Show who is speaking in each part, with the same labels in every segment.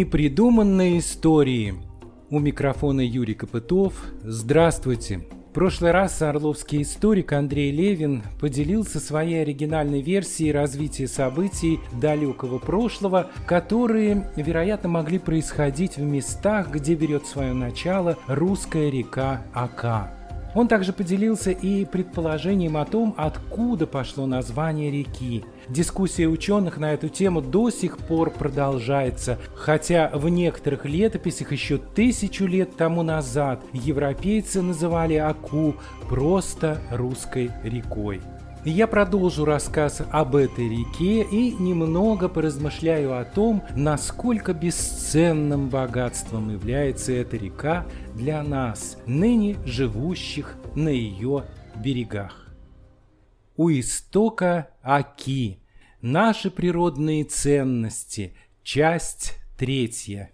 Speaker 1: Непридуманные истории. У микрофона Юрий Копытов. Здравствуйте. В прошлый раз орловский историк Андрей Левин поделился своей оригинальной версией развития событий далекого прошлого, которые, вероятно, могли происходить в местах, где берет свое начало русская река Ака. Он также поделился и предположением о том, откуда пошло название реки. Дискуссия ученых на эту тему до сих пор продолжается, хотя в некоторых летописях еще тысячу лет тому назад европейцы называли Аку просто русской рекой. Я продолжу рассказ об этой реке и немного поразмышляю о том, насколько бесценным богатством является эта река для нас, ныне живущих на ее берегах. У истока Аки. Наши природные ценности. Часть третья.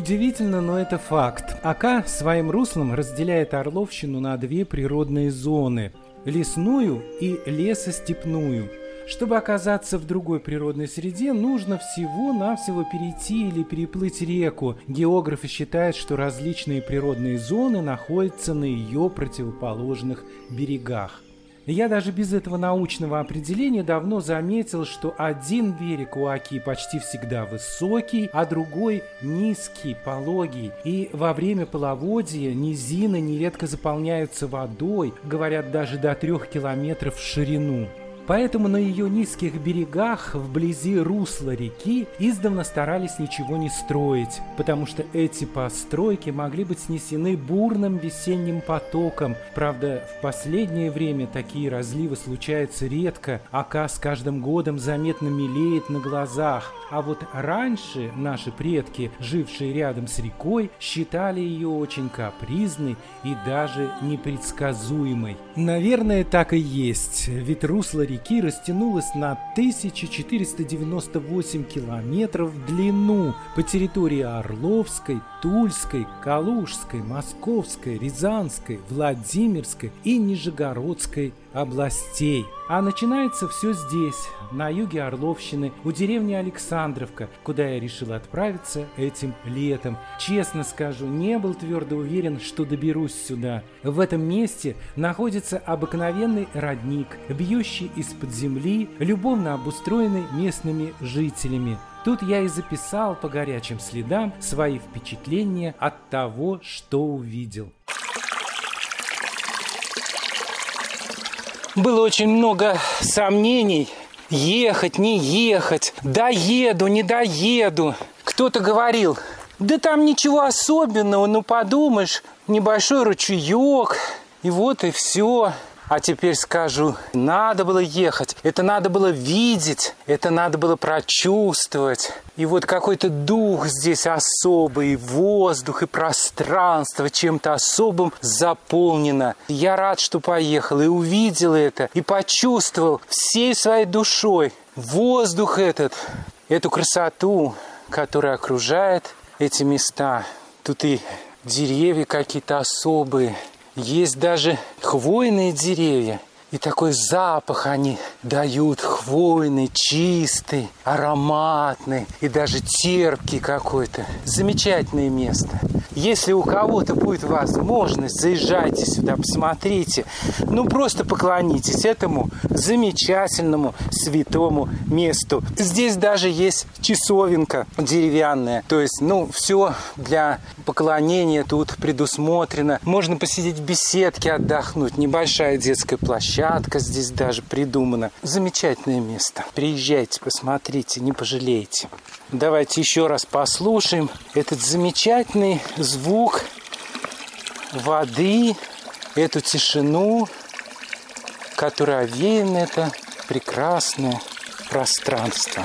Speaker 1: Удивительно, но это факт. Ака своим руслом разделяет Орловщину на две природные зоны – лесную и лесостепную. Чтобы оказаться в другой природной среде, нужно всего-навсего перейти или переплыть реку. Географы считают, что различные природные зоны находятся на ее противоположных берегах. Я даже без этого научного определения давно заметил, что один берег у Аки почти всегда высокий, а другой низкий, пологий. И во время половодья низины нередко заполняются водой, говорят даже до трех километров в ширину. Поэтому на ее низких берегах, вблизи русла реки, издавна старались ничего не строить, потому что эти постройки могли быть снесены бурным весенним потоком. Правда, в последнее время такие разливы случаются редко, ака с каждым годом заметно мелеет на глазах. А вот раньше наши предки, жившие рядом с рекой, считали ее очень капризной и даже непредсказуемой. Наверное, так и есть, ведь русло реки реки растянулась на 1498 километров в длину по территории Орловской, Тульской, Калужской, Московской, Рязанской, Владимирской и Нижегородской областей. А начинается все здесь, на юге Орловщины, у деревни Александровка, куда я решил отправиться этим летом. Честно скажу, не был твердо уверен, что доберусь сюда. В этом месте находится обыкновенный родник, бьющий из-под земли, любовно обустроенный местными жителями. Тут я и записал по горячим следам свои впечатления от того, что увидел. Было очень много сомнений, ехать, не ехать, доеду, не доеду. Кто-то говорил, да там ничего особенного, ну подумаешь, небольшой ручеек, и вот и все. А теперь скажу, надо было ехать, это надо было видеть, это надо было прочувствовать. И вот какой-то дух здесь особый, воздух и пространство чем-то особым заполнено. Я рад, что поехал и увидел это, и почувствовал всей своей душой воздух этот, эту красоту, которая окружает эти места. Тут и деревья какие-то особые, есть даже хвойные деревья. И такой запах они дают хвойный, чистый, ароматный и даже терпкий какой-то. Замечательное место. Если у кого-то будет возможность, заезжайте сюда, посмотрите. Ну, просто поклонитесь этому замечательному святому месту. Здесь даже есть часовенка деревянная. То есть, ну, все для поклонения тут предусмотрено. Можно посидеть в беседке, отдохнуть. Небольшая детская площадка здесь даже придумана. Замечательное место. Приезжайте, посмотрите, не пожалеете. Давайте еще раз послушаем этот замечательный звук воды, эту тишину, которая овеяна это прекрасное пространство.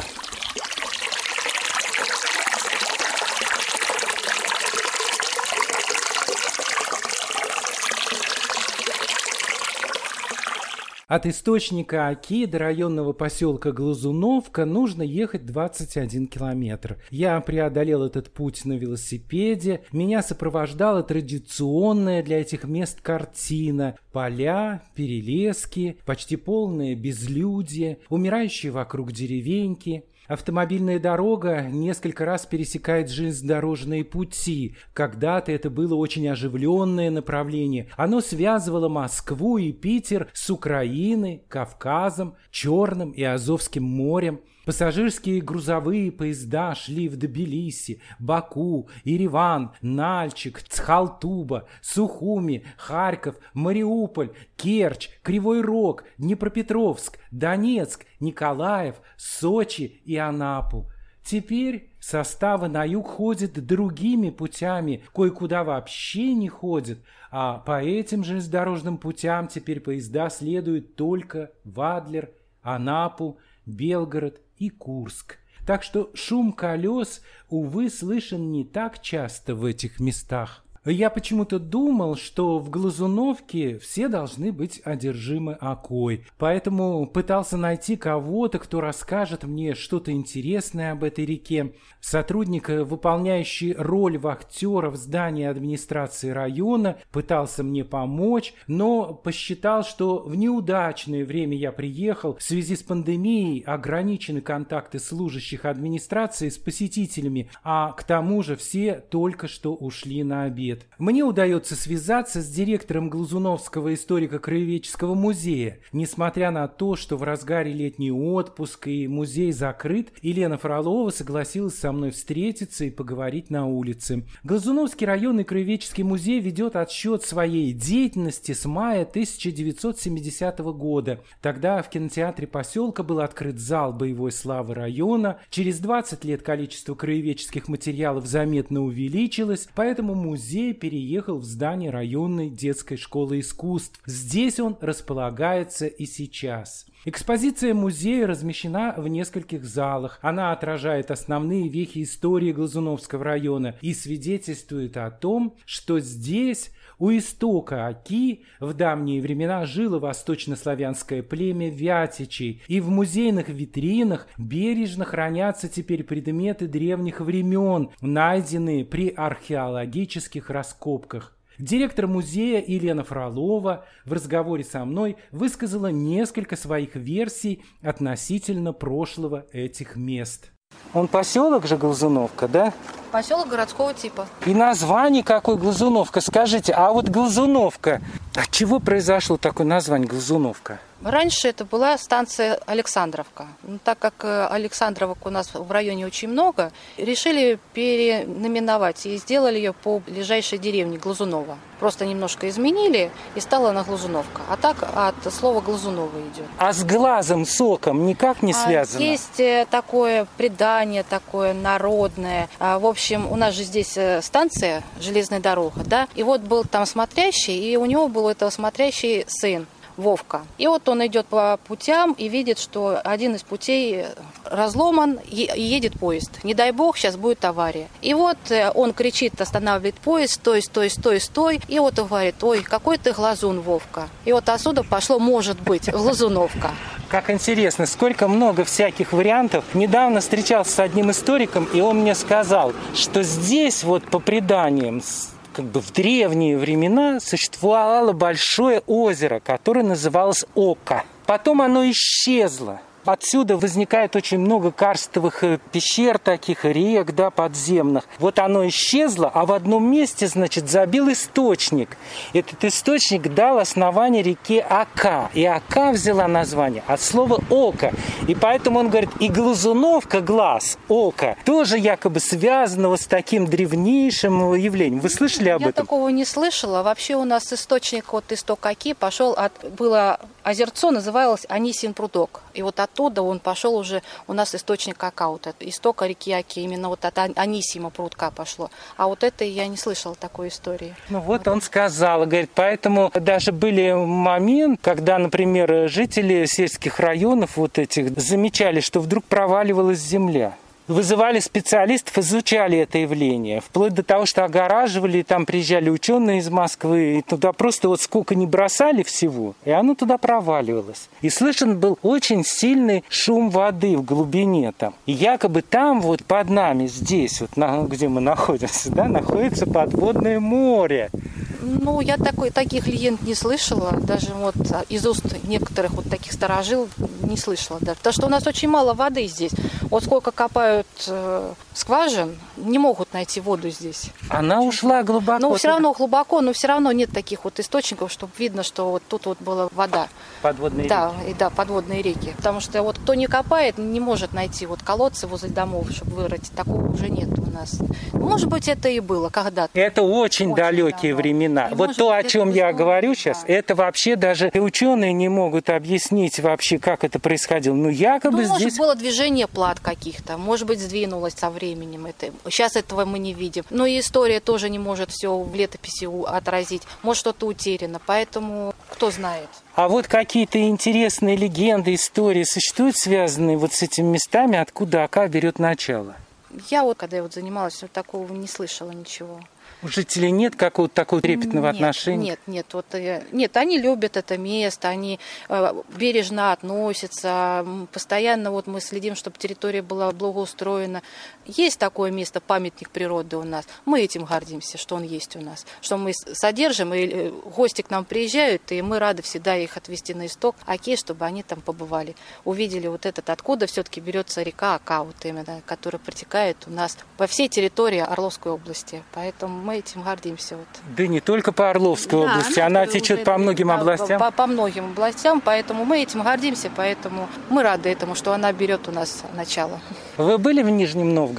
Speaker 1: От источника Оки до районного поселка Глазуновка нужно ехать 21 километр. Я преодолел этот путь на велосипеде. Меня сопровождала традиционная для этих мест картина. Поля, перелески, почти полное безлюдье, умирающие вокруг деревеньки. Автомобильная дорога несколько раз пересекает железнодорожные пути. Когда-то это было очень оживленное направление. Оно связывало Москву и Питер с Украиной, Кавказом, Черным и Азовским морем. Пассажирские грузовые поезда шли в Тбилиси, Баку, Ереван, Нальчик, Цхалтуба, Сухуми, Харьков, Мариуполь, Керчь, Кривой Рог, Днепропетровск, Донецк, Николаев, Сочи и Анапу. Теперь составы на юг ходят другими путями, кое-куда вообще не ходят, а по этим железнодорожным путям теперь поезда следуют только в Адлер, Анапу, Белгород и Курск. Так что шум колес, увы, слышен не так часто в этих местах. Я почему-то думал, что в Глазуновке все должны быть одержимы окой, поэтому пытался найти кого-то, кто расскажет мне что-то интересное об этой реке. Сотрудник, выполняющий роль вахтера в здании администрации района, пытался мне помочь, но посчитал, что в неудачное время я приехал, в связи с пандемией ограничены контакты служащих администрации с посетителями, а к тому же все только что ушли на обед лет. Мне удается связаться с директором Глазуновского историко-краеведческого музея. Несмотря на то, что в разгаре летний отпуск и музей закрыт, Елена Фролова согласилась со мной встретиться и поговорить на улице. Глазуновский районный краеведческий музей ведет отсчет своей деятельности с мая 1970 года. Тогда в кинотеатре поселка был открыт зал боевой славы района. Через 20 лет количество краеведческих материалов заметно увеличилось, поэтому музей Алексей переехал в здание районной детской школы искусств. Здесь он располагается и сейчас. Экспозиция музея размещена в нескольких залах. Она отражает основные вехи истории Глазуновского района и свидетельствует о том, что здесь у истока Оки в давние времена жило восточнославянское племя Вятичей, и в музейных витринах бережно хранятся теперь предметы древних времен, найденные при археологических раскопках. Директор музея Елена Фролова в разговоре со мной высказала несколько своих версий относительно прошлого этих мест. Он поселок же Глазуновка, да?
Speaker 2: Поселок городского типа.
Speaker 1: И название какой Глазуновка? Скажите, а вот Глазуновка, от чего произошло такое название Глазуновка?
Speaker 2: Раньше это была станция Александровка. Но так как э, Александровок у нас в районе очень много, решили перенаименовать и сделали ее по ближайшей деревне Глазунова. Просто немножко изменили и стала она Глазуновка. А так от слова Глазунова идет.
Speaker 1: А с глазом, соком никак не а связано?
Speaker 2: А есть э, такое предание, такое народное. А, в общем, у нас же здесь э, станция, железная дорога, да, и вот был там смотрящий, и у него был этого смотрящий сын. Вовка. И вот он идет по путям и видит, что один из путей разломан и едет поезд. Не дай бог, сейчас будет авария. И вот э, он кричит, останавливает поезд, стой, стой, стой, стой. И вот он говорит, ой, какой ты глазун, Вовка. И вот отсюда пошло, может быть, глазуновка.
Speaker 1: Как интересно, сколько много всяких вариантов. Недавно встречался с одним историком, и он мне сказал, что здесь вот по преданиям как бы в древние времена существовало большое озеро, которое называлось Ока. Потом оно исчезло. Отсюда возникает очень много карстовых э, пещер таких, рек, да, подземных. Вот оно исчезло, а в одном месте, значит, забил источник. Этот источник дал основание реке Ака. И Ака взяла название от слова око. И поэтому он говорит, и глазуновка, глаз, око, тоже якобы связанного с таким древнейшим явлением. Вы слышали об
Speaker 2: Я
Speaker 1: этом?
Speaker 2: Я такого не слышала. Вообще у нас источник от истока Аки пошел от... Было озерцо, называлось Анисин прудок. И вот от оттуда он пошел уже, у нас источник какао-то, истока реки Аки, именно вот от Анисима прудка пошло. А вот это я не слышала такой истории.
Speaker 1: Ну вот, вот он сказал, говорит, поэтому даже были момент, когда, например, жители сельских районов вот этих замечали, что вдруг проваливалась земля. Вызывали специалистов, изучали это явление. Вплоть до того, что огораживали, там приезжали ученые из Москвы, и туда просто вот сколько не бросали всего, и оно туда проваливалось. И слышен был очень сильный шум воды в глубине там. И якобы там вот под нами, здесь, вот на, где мы находимся, да, находится подводное море.
Speaker 2: Ну, я такой, таких легенд не слышала, даже вот из уст некоторых вот таких сторожил не слышала. Да. Потому что у нас очень мало воды здесь. Вот сколько копают э, скважин, не могут найти воду здесь.
Speaker 1: Она ушла глубоко.
Speaker 2: Ну, все равно глубоко, но все равно нет таких вот источников, чтобы видно, что вот тут вот была вода.
Speaker 1: Подводные
Speaker 2: да,
Speaker 1: реки.
Speaker 2: И, да, подводные реки. Потому что вот кто не копает, не может найти вот колодцы возле домов, чтобы вырыть. Такого уже нет у нас. Может быть, это и было когда-то.
Speaker 1: Это очень, очень далекие давно. времена. И вот то, о чем я говорю да. сейчас, это вообще даже ученые не могут объяснить вообще, как это происходило. Ну, якобы
Speaker 2: ну,
Speaker 1: здесь...
Speaker 2: может, было движение плат каких-то, может быть, сдвинулось со временем. Это. Сейчас этого мы не видим. Но и история тоже не может все в летописи отразить. Может, что-то утеряно. Поэтому кто знает.
Speaker 1: А вот какие-то интересные легенды, истории существуют, связанные вот с этими местами, откуда Ака берет начало?
Speaker 2: Я вот, когда я вот занималась, вот такого не слышала ничего.
Speaker 1: У жителей нет какого-то такого трепетного
Speaker 2: нет,
Speaker 1: отношения?
Speaker 2: Нет, нет, вот, э, нет, они любят это место, они э, бережно относятся, постоянно вот мы следим, чтобы территория была благоустроена. Есть такое место, памятник природы у нас. Мы этим гордимся, что он есть у нас, что мы содержим, и э, гости к нам приезжают, и мы рады всегда их отвезти на исток, окей, чтобы они там побывали, увидели вот этот, откуда все-таки берется река Ака, вот именно, которая протекает у нас по всей территории Орловской области. Поэтому мы этим гордимся. Вот.
Speaker 1: Да не только по Орловской да, области, она, она течет по многим областям.
Speaker 2: По, по многим областям, поэтому мы этим гордимся, поэтому мы рады этому, что она берет у нас начало.
Speaker 1: Вы были в Нижнем Новгороде?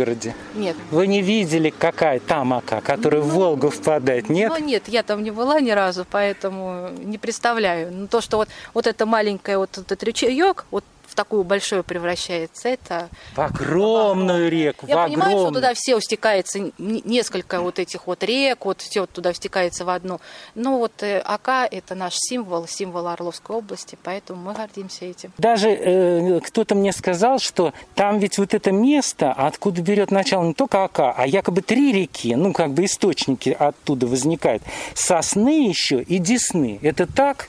Speaker 2: Нет.
Speaker 1: Вы не видели, какая там ока, которая ну, в Волгу впадает, нет?
Speaker 2: Ну нет, я там не была ни разу, поэтому не представляю. Но то, что вот, вот это маленькое вот этот ручеек, вот такую большую превращается. Это
Speaker 1: в огромную реку.
Speaker 2: Я
Speaker 1: в
Speaker 2: понимаю,
Speaker 1: огромную.
Speaker 2: что туда все устекается, несколько вот этих вот рек, вот все вот туда стекается в одну. Но вот э, Ака – это наш символ, символ Орловской области, поэтому мы гордимся этим.
Speaker 1: Даже э, кто-то мне сказал, что там ведь вот это место, откуда берет начало не только Ака, а якобы три реки, ну как бы источники оттуда возникают. Сосны еще и Десны. Это так?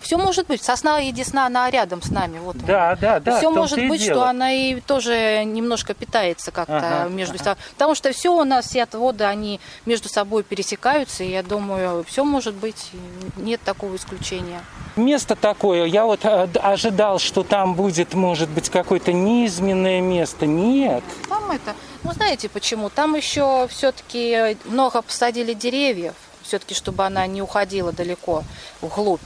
Speaker 2: Все может быть. Сосна и Десна, она рядом с нами. Вот
Speaker 1: да, да, да.
Speaker 2: Все может быть, дело. что она и тоже немножко питается как-то ага, между ага. Потому что все у нас, все отводы, они между собой пересекаются. И я думаю, все может быть. Нет такого исключения.
Speaker 1: Место такое, я вот э, ожидал, что там будет, может быть, какое-то низменное место. Нет.
Speaker 2: Там это, ну знаете почему? Там еще все-таки много посадили деревьев, все-таки, чтобы она не уходила далеко вглубь.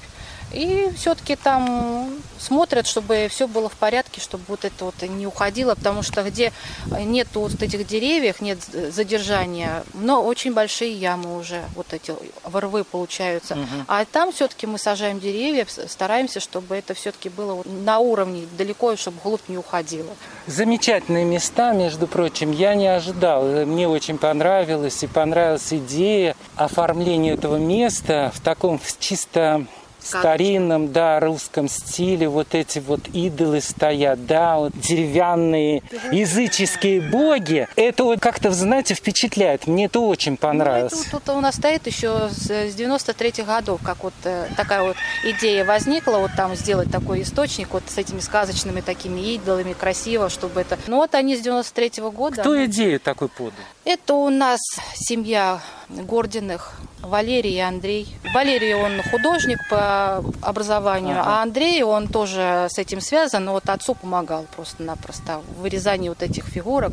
Speaker 2: И все-таки там смотрят, чтобы все было в порядке, чтобы вот это вот не уходило, потому что где нет вот этих деревьев, нет задержания, но очень большие ямы уже, вот эти ворвы получаются. Угу. А там все-таки мы сажаем деревья, стараемся, чтобы это все-таки было на уровне, далеко, чтобы глубь не уходило.
Speaker 1: Замечательные места, между прочим, я не ожидал. Мне очень понравилось, и понравилась идея оформления этого места в таком чисто старинном, да, русском стиле вот эти вот идолы стоят, да, вот деревянные языческие боги. Это вот как-то, знаете, впечатляет. Мне это очень понравилось. Ну,
Speaker 2: это, тут у нас стоит еще с 93-х годов, как вот э, такая вот идея возникла, вот там сделать такой источник вот с этими сказочными такими идолами, красиво, чтобы это... Ну вот они с 93-го года.
Speaker 1: Кто идею такой подал?
Speaker 2: Это у нас семья Гординых, Валерий и Андрей. Валерий, он художник по образованию, ага. а Андрей, он тоже с этим связан, но вот отцу помогал просто-напросто в вырезании вот этих фигурок.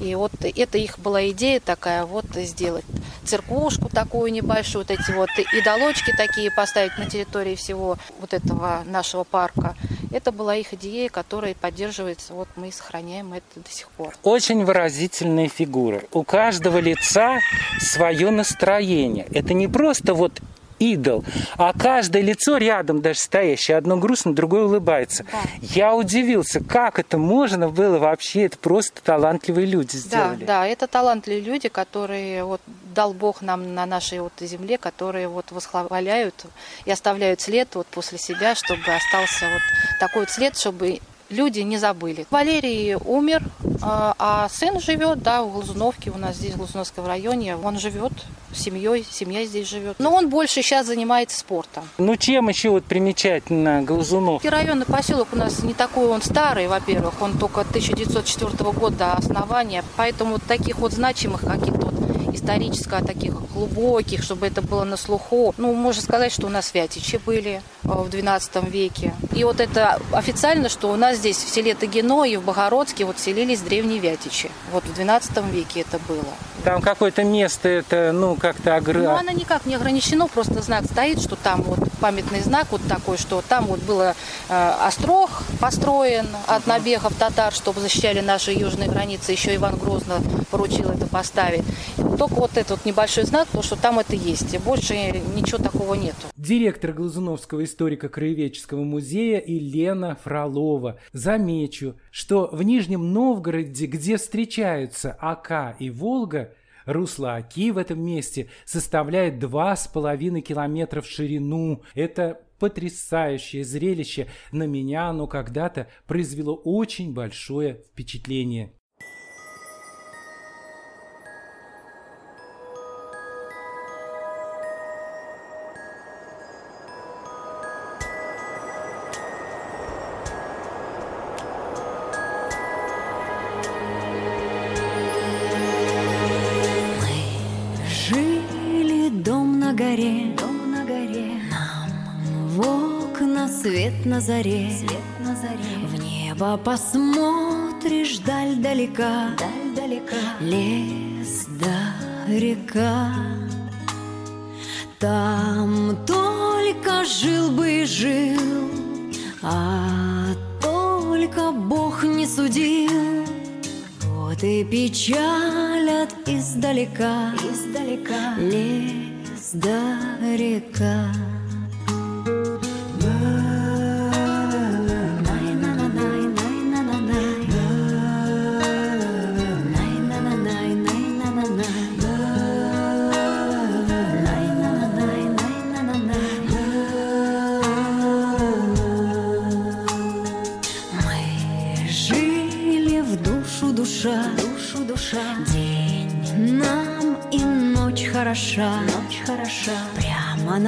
Speaker 2: И вот это их была идея такая, вот сделать церквушку такую небольшую, вот эти вот идолочки такие поставить на территории всего вот этого нашего парка. Это была их идея, которая поддерживается, вот мы сохраняем это до сих пор.
Speaker 1: Очень выразительные фигуры. У каждого лица свое настроение. Это не просто вот идол, а каждое лицо рядом даже стоящее, одно грустно, другое улыбается. Да. Я удивился, как это можно было вообще, это просто талантливые люди сделали.
Speaker 2: Да, да, это талантливые люди, которые вот дал Бог нам на нашей вот земле, которые вот восхваляют и оставляют след вот после себя, чтобы остался вот такой вот след, чтобы люди не забыли. Валерий умер А, а сын живет, да, в Глазуновке, у нас здесь, в Глазуновском районе. Он живет с семьей, семья здесь живет. Но он больше сейчас занимается спортом.
Speaker 1: Ну, чем еще вот примечательно Глазунов?
Speaker 2: Районный поселок у нас не такой он старый, во-первых, он только 1904 года основания, поэтому таких вот значимых каких-то вот исторических, таких глубоких, чтобы это было на слуху. Ну, можно сказать, что у нас вятичи были э, в XII веке. И вот это официально, что у нас здесь в селе Тагино и в Богородске вот селились древние вятичи. Вот в XII веке это было.
Speaker 1: Там какое-то место, это, ну, как-то огр...
Speaker 2: Ну, оно никак не ограничено, просто знак стоит, что там вот памятный знак вот такой, что там вот было э, острог построен от набегов татар, чтобы защищали наши южные границы. Еще Иван Грозно поручил это поставить. Только вот этот небольшой знак, потому что там это есть. И больше ничего такого нету.
Speaker 1: Директор Глазуновского историко-краеведческого музея Елена Фролова. Замечу, что в Нижнем Новгороде, где встречаются Ака и Волга, Русло Оки в этом месте составляет два с половиной километра в ширину. Это потрясающее зрелище. На меня оно когда-то произвело очень большое впечатление.
Speaker 3: На заре, свет на заре. В небо посмотришь даль далека, даль далека. Лес да река. Там только жил бы и жил, а только Бог не судил. Вот и печалят издалека, издалека лес да река.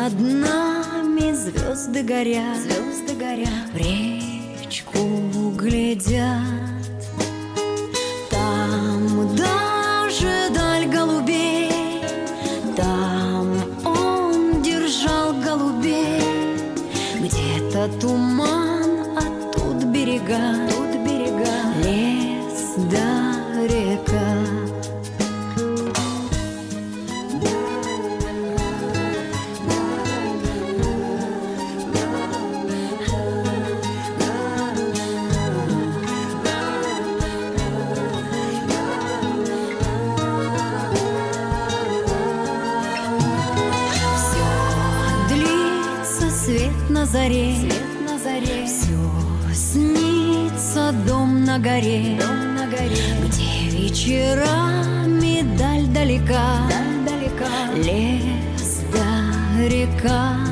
Speaker 3: Над нами звезды горят, звезды горят. В речку глядят. Горе, дом на горе, где вечерами даль далека, даль далека, лес да река.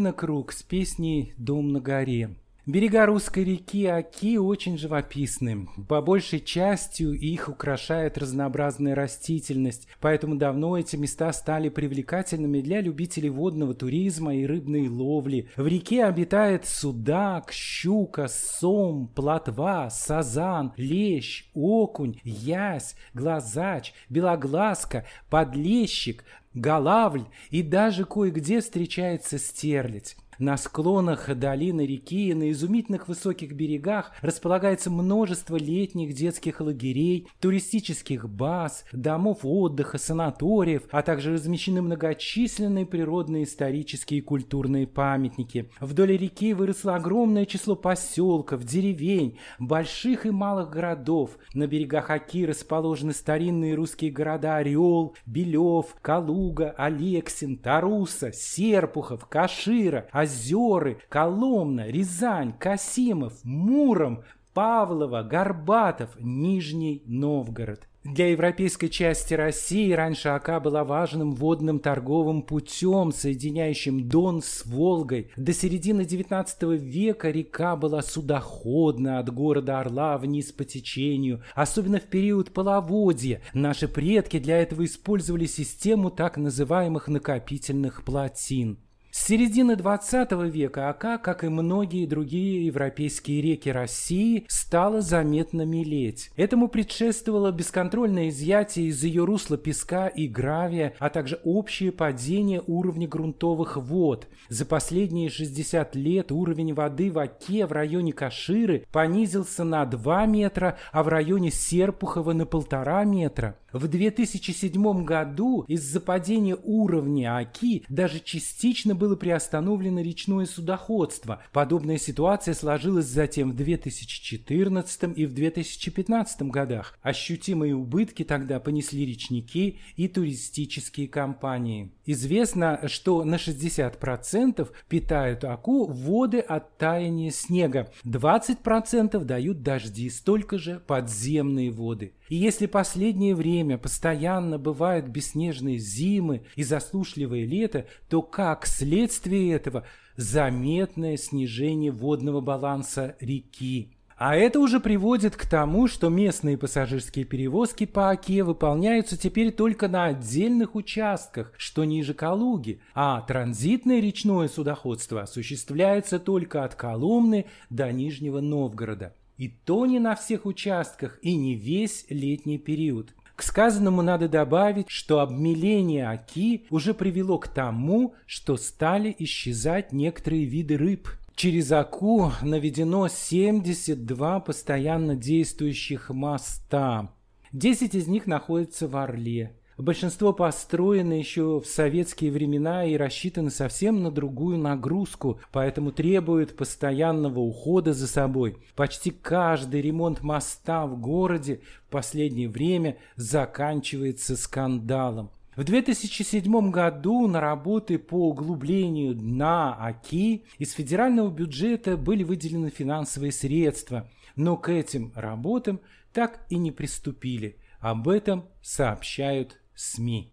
Speaker 1: Ирина Круг с песней «Дом на горе». Берега русской реки Оки очень живописны. По большей частью их украшает разнообразная растительность, поэтому давно эти места стали привлекательными для любителей водного туризма и рыбной ловли. В реке обитает судак, щука, сом, плотва, сазан, лещ, окунь, ясь, глазач, белоглазка, подлещик, голавль и даже кое-где встречается стерлядь. На склонах долины реки и на изумительных высоких берегах располагается множество летних детских лагерей, туристических баз, домов отдыха, санаториев, а также размещены многочисленные природные, исторические и культурные памятники. Вдоль реки выросло огромное число поселков, деревень, больших и малых городов. На берегах Оки расположены старинные русские города Орел, Белев, Калуга, Алексин, Таруса, Серпухов, Кашира, Озеры, Коломна, Рязань, Касимов, Муром, Павлово, Горбатов, Нижний Новгород. Для европейской части России раньше Ака была важным водным торговым путем, соединяющим Дон с Волгой. До середины XIX века река была судоходна от города Орла вниз по течению, особенно в период половодья. Наши предки для этого использовали систему так называемых накопительных плотин. С середины 20 века Ака, как и многие другие европейские реки России, стала заметно мелеть. Этому предшествовало бесконтрольное изъятие из ее русла песка и гравия, а также общее падение уровня грунтовых вод. За последние 60 лет уровень воды в Оке в районе Каширы понизился на 2 метра, а в районе Серпухова на полтора метра. В 2007 году из-за падения уровня Оки даже частично было приостановлено речное судоходство. Подобная ситуация сложилась затем в 2014 и в 2015 годах. Ощутимые убытки тогда понесли речники и туристические компании. Известно, что на 60% питают Аку воды от таяния снега, 20% дают дожди, столько же подземные воды. И если последнее время постоянно бывают бесснежные зимы и засушливое лето, то как следствие этого заметное снижение водного баланса реки. А это уже приводит к тому, что местные пассажирские перевозки по Оке выполняются теперь только на отдельных участках, что ниже Калуги, а транзитное речное судоходство осуществляется только от Коломны до Нижнего Новгорода. И то не на всех участках и не весь летний период. К сказанному надо добавить, что обмеление Оки уже привело к тому, что стали исчезать некоторые виды рыб. Через Оку наведено 72 постоянно действующих моста. 10 из них находятся в Орле. Большинство построено еще в советские времена и рассчитано совсем на другую нагрузку, поэтому требует постоянного ухода за собой. Почти каждый ремонт моста в городе в последнее время заканчивается скандалом. В 2007 году на работы по углублению дна Оки из федерального бюджета были выделены финансовые средства, но к этим работам так и не приступили. Об этом сообщают СМИ.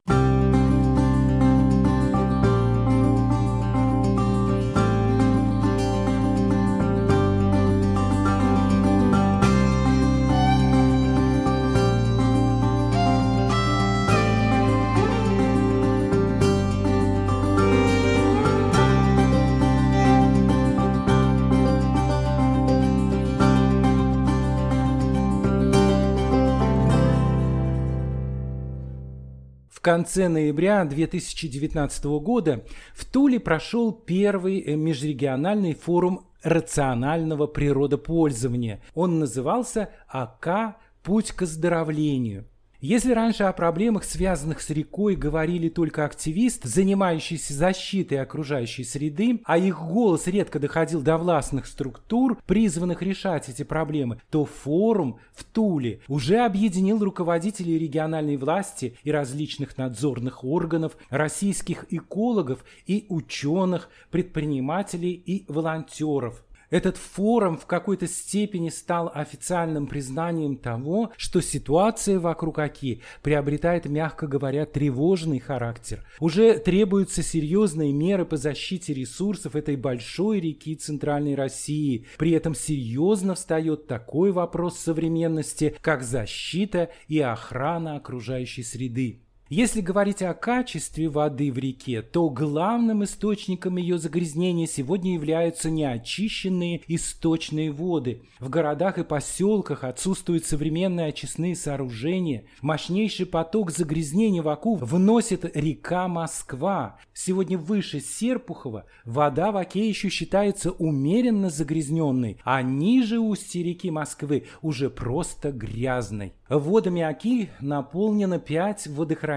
Speaker 1: Конце ноября 2019 года в Туле прошел первый э, межрегиональный форум рационального природопользования. Он назывался «АК. Путь к оздоровлению». Если раньше о проблемах, связанных с рекой, говорили только активисты, занимающиеся защитой окружающей среды, а их голос редко доходил до властных структур, призванных решать эти проблемы, то форум в Туле уже объединил руководителей региональной власти и различных надзорных органов, российских экологов и ученых, предпринимателей и волонтеров. Этот форум в какой-то степени стал официальным признанием того, что ситуация вокруг Оки приобретает, мягко говоря, тревожный характер. Уже требуются серьезные меры по защите ресурсов этой большой реки Центральной России. При этом серьезно встает такой вопрос современности, как защита и охрана окружающей среды. Если говорить о качестве воды в реке, то главным источником ее загрязнения сегодня являются неочищенные источные воды. В городах и поселках отсутствуют современные очистные сооружения. Мощнейший поток загрязнения в Аку вносит река Москва. Сегодня выше Серпухова вода в Оке еще считается умеренно загрязненной, а ниже устья реки Москвы уже просто грязной. Водами Оки наполнено пять водохранилищ.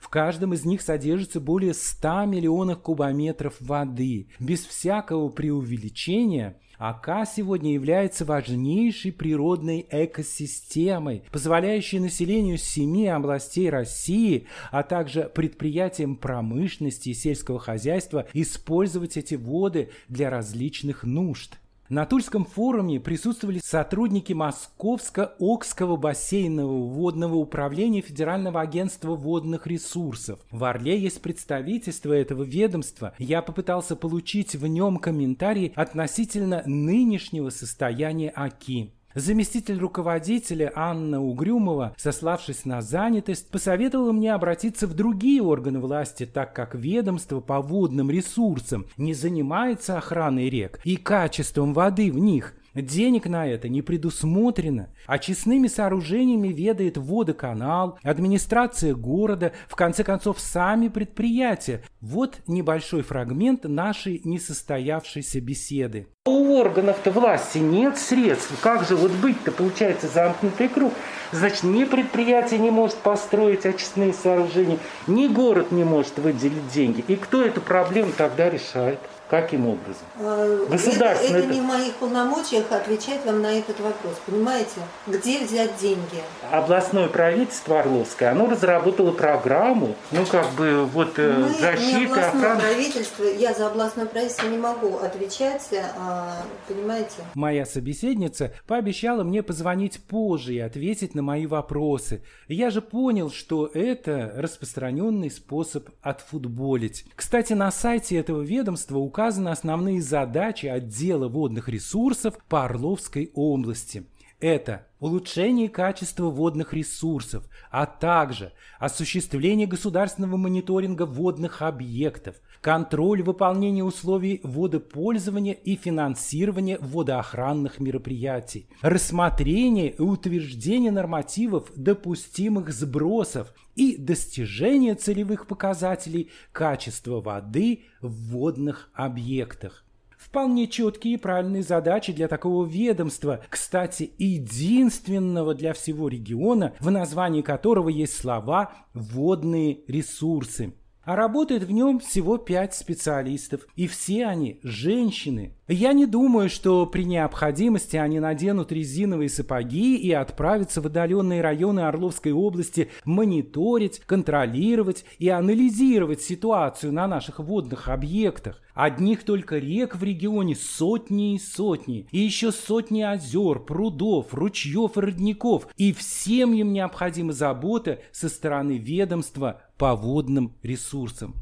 Speaker 1: В каждом из них содержится более 100 миллионов кубометров воды. Без всякого преувеличения Ока сегодня является важнейшей природной экосистемой, позволяющей населению семи областей России, а также предприятиям промышленности и сельского хозяйства использовать эти воды для различных нужд. На Тульском форуме присутствовали сотрудники Московско-Окского бассейнового водного управления Федерального агентства водных ресурсов. В Орле есть представительство этого ведомства. Я попытался получить в нем комментарий относительно нынешнего состояния АКИ. Заместитель руководителя Анна Угрюмова, сославшись на занятость, посоветовала мне обратиться в другие органы власти, так как ведомство по водным ресурсам не занимается охраной рек и качеством воды в них – Денег на это не предусмотрено. Очистными сооружениями ведает водоканал, администрация города, в конце концов, сами предприятия. Вот небольшой фрагмент нашей несостоявшейся беседы. У органов-то власти нет средств. Как же вот быть-то, получается, замкнутый круг? Значит, ни предприятие не может построить очистные сооружения, ни город не может выделить деньги. И кто эту проблему тогда решает? Каким образом?
Speaker 4: А, Государство. Это, это не в моих полномочиях отвечать вам на этот вопрос. Понимаете? Где взять деньги?
Speaker 1: Областное правительство Орловское, оно разработало программу, ну как бы вот э, Мы защита. Не
Speaker 4: областное охраны. правительство, я за областное правительство не могу отвечать, а, понимаете?
Speaker 1: Моя собеседница пообещала мне позвонить позже и ответить на мои вопросы. Я же понял, что это распространенный способ отфутболить. Кстати, на сайте этого ведомства указано указаны основные задачи отдела водных ресурсов по Орловской области. Это улучшение качества водных ресурсов, а также осуществление государственного мониторинга водных объектов, контроль выполнения условий водопользования и финансирование водоохранных мероприятий, рассмотрение и утверждение нормативов допустимых сбросов и достижение целевых показателей качества воды в водных объектах. Вполне четкие и правильные задачи для такого ведомства, кстати, единственного для всего региона, в названии которого есть слова «водные ресурсы». А работает в нем всего пять специалистов, и все они женщины. Я не думаю, что при необходимости они наденут резиновые сапоги и отправятся в отдаленные районы Орловской области мониторить, контролировать и анализировать ситуацию на наших водных объектах. Одних только рек в регионе сотни и сотни, и еще сотни озер, прудов, ручьев и родников, и всем им необходима забота со стороны ведомства по водным ресурсам.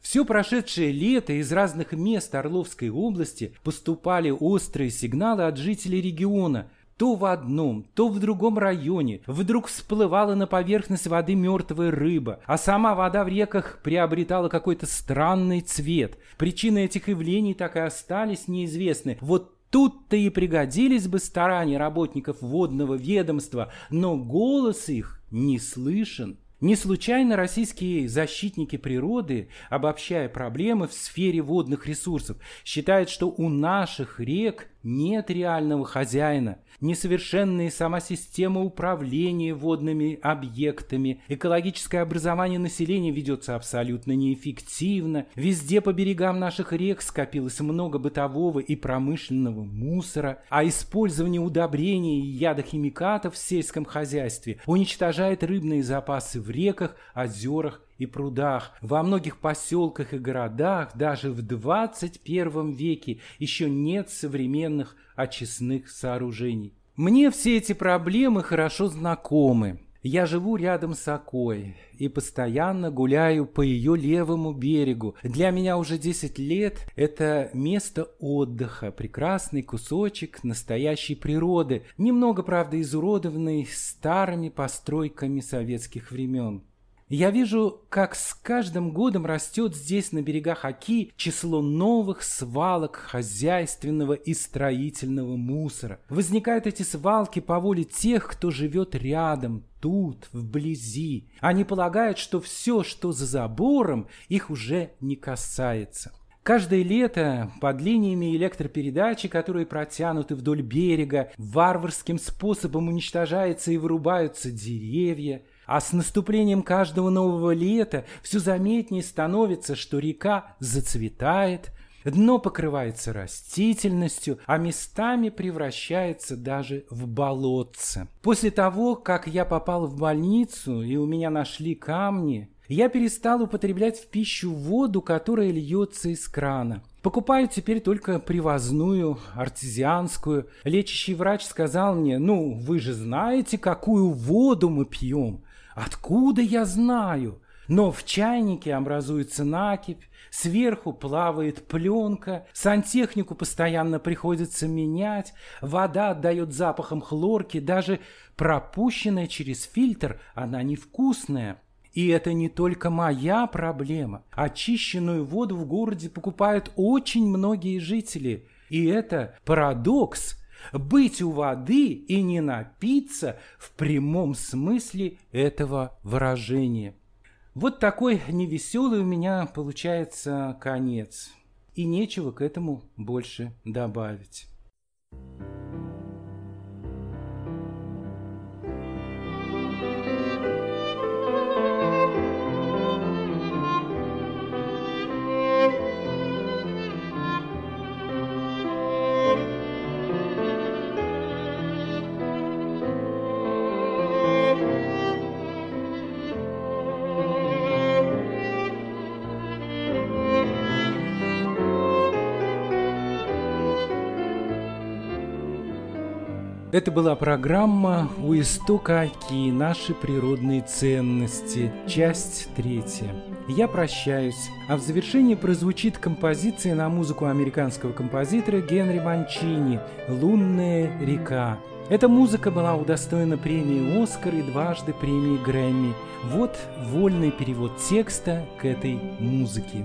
Speaker 1: Все прошедшее лето из разных мест Орловской области поступали острые сигналы от жителей региона. То в одном, то в другом районе вдруг всплывала на поверхность воды мертвая рыба, а сама вода в реках приобретала какой-то странный цвет. Причины этих явлений так и остались неизвестны. Вот Тут-то и пригодились бы старания работников водного ведомства, но голос их не слышен. Не случайно российские защитники природы, обобщая проблемы в сфере водных ресурсов, считают, что у наших рек нет реального хозяина, несовершенная сама система управления водными объектами, экологическое образование населения ведется абсолютно неэффективно, везде по берегам наших рек скопилось много бытового и промышленного мусора, а использование удобрений и ядохимикатов в сельском хозяйстве уничтожает рыбные запасы в реках, озерах и прудах, во многих поселках и городах даже в 21 веке еще нет современных очистных сооружений. Мне все эти проблемы хорошо знакомы. Я живу рядом с Окой и постоянно гуляю по ее левому берегу. Для меня уже 10 лет это место отдыха, прекрасный кусочек настоящей природы, немного, правда, изуродованный старыми постройками советских времен. Я вижу, как с каждым годом растет здесь на берегах Оки число новых свалок хозяйственного и строительного мусора. Возникают эти свалки по воле тех, кто живет рядом, тут, вблизи. Они полагают, что все, что за забором, их уже не касается. Каждое лето под линиями электропередачи, которые протянуты вдоль берега, варварским способом уничтожаются и вырубаются деревья – а с наступлением каждого нового лета все заметнее становится, что река зацветает, дно покрывается растительностью, а местами превращается даже в болотце. После того, как я попал в больницу и у меня нашли камни, я перестал употреблять в пищу воду, которая льется из крана. Покупаю теперь только привозную, артезианскую. Лечащий врач сказал мне, ну, вы же знаете, какую воду мы пьем. Откуда я знаю? Но в чайнике образуется накипь, сверху плавает пленка, сантехнику постоянно приходится менять, вода отдает запахом хлорки, даже пропущенная через фильтр она невкусная. И это не только моя проблема. Очищенную воду в городе покупают очень многие жители. И это парадокс – быть у воды и не напиться в прямом смысле этого выражения. Вот такой невеселый у меня получается конец. И нечего к этому больше добавить. Это была программа «У истока Оки. Наши природные ценности». Часть третья. Я прощаюсь, а в завершении прозвучит композиция на музыку американского композитора Генри Манчини «Лунная река». Эта музыка была удостоена премии «Оскар» и дважды премии «Грэмми». Вот вольный перевод текста к этой музыке.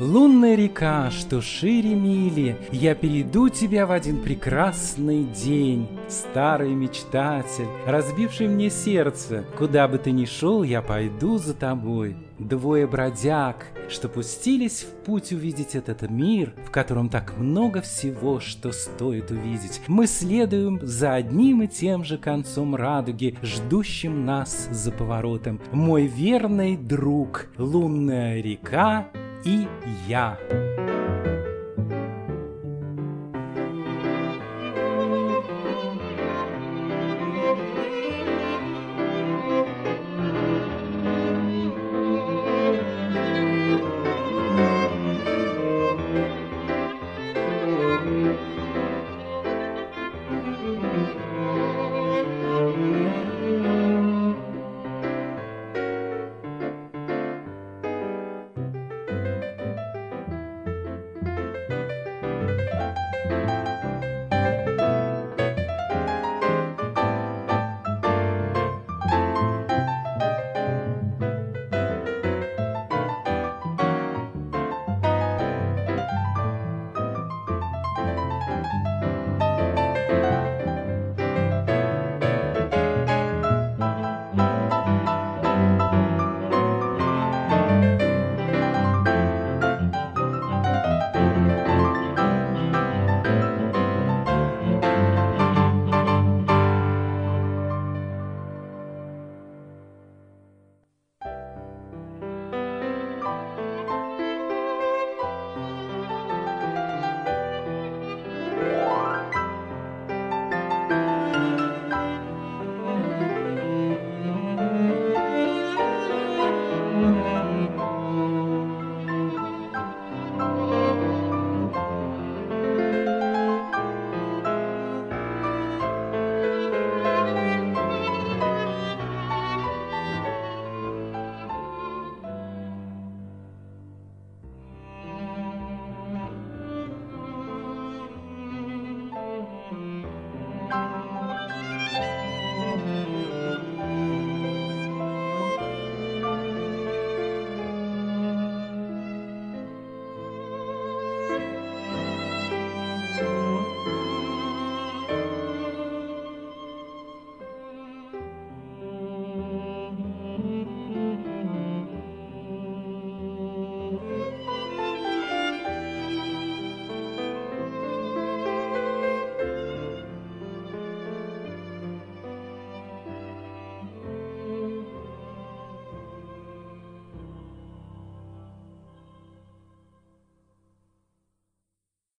Speaker 1: Лунная река, что шире мили, Я перейду тебя в один прекрасный день. Старый мечтатель, разбивший мне сердце, Куда бы ты ни шел, я пойду за тобой. Двое бродяг, что пустились в путь увидеть этот мир, В котором так много всего, что стоит увидеть. Мы следуем за одним и тем же концом радуги, Ждущим нас за поворотом. Мой верный друг, лунная река, и я.